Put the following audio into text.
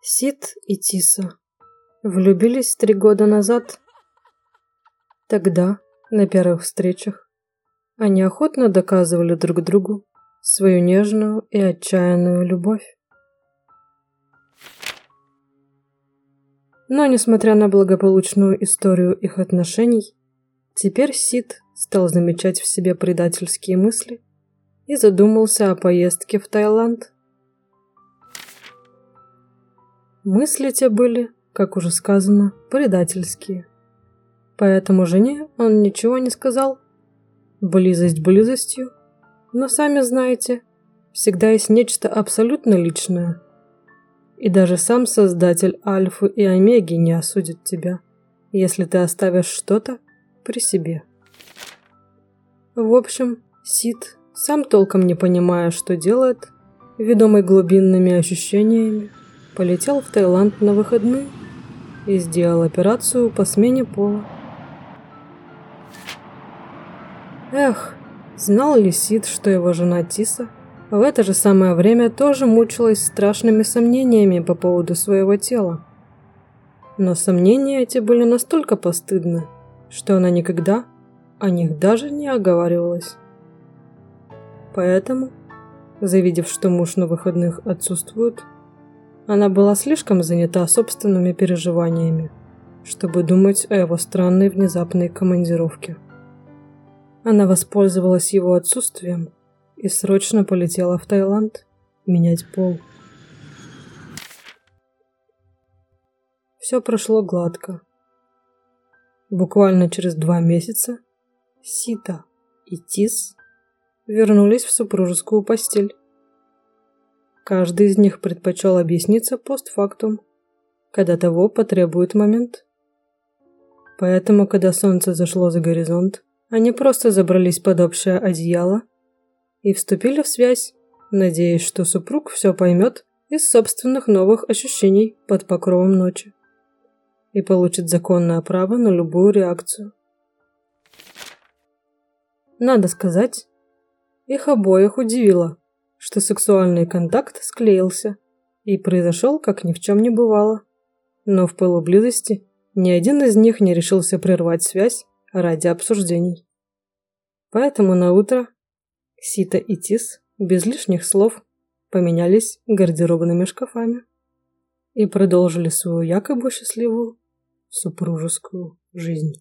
Сид и Тиса влюбились три года назад. Тогда, на первых встречах, они охотно доказывали друг другу свою нежную и отчаянную любовь. Но, несмотря на благополучную историю их отношений, теперь Сид стал замечать в себе предательские мысли и задумался о поездке в Таиланд. Мысли те были, как уже сказано, предательские. Поэтому жене он ничего не сказал. Близость близостью, но сами знаете, всегда есть нечто абсолютно личное. И даже сам создатель Альфы и Омеги не осудит тебя, если ты оставишь что-то при себе. В общем, Сид, сам толком не понимая, что делает, ведомый глубинными ощущениями, полетел в Таиланд на выходные и сделал операцию по смене пола. Эх, знал ли Сид, что его жена Тиса в это же самое время тоже мучилась страшными сомнениями по поводу своего тела. Но сомнения эти были настолько постыдны, что она никогда о них даже не оговаривалась. Поэтому, завидев, что муж на выходных отсутствует, она была слишком занята собственными переживаниями, чтобы думать о его странной внезапной командировке. Она воспользовалась его отсутствием и срочно полетела в Таиланд менять пол. Все прошло гладко. Буквально через два месяца Сита и Тис вернулись в супружескую постель. Каждый из них предпочел объясниться постфактум, когда того потребует момент. Поэтому, когда солнце зашло за горизонт, они просто забрались под общее одеяло и вступили в связь, надеясь, что супруг все поймет из собственных новых ощущений под покровом ночи и получит законное право на любую реакцию. Надо сказать, их обоих удивило, что сексуальный контакт склеился и произошел, как ни в чем не бывало. Но в пылу близости ни один из них не решился прервать связь ради обсуждений. Поэтому на утро Сита и Тис без лишних слов поменялись гардеробными шкафами и продолжили свою якобы счастливую супружескую жизнь.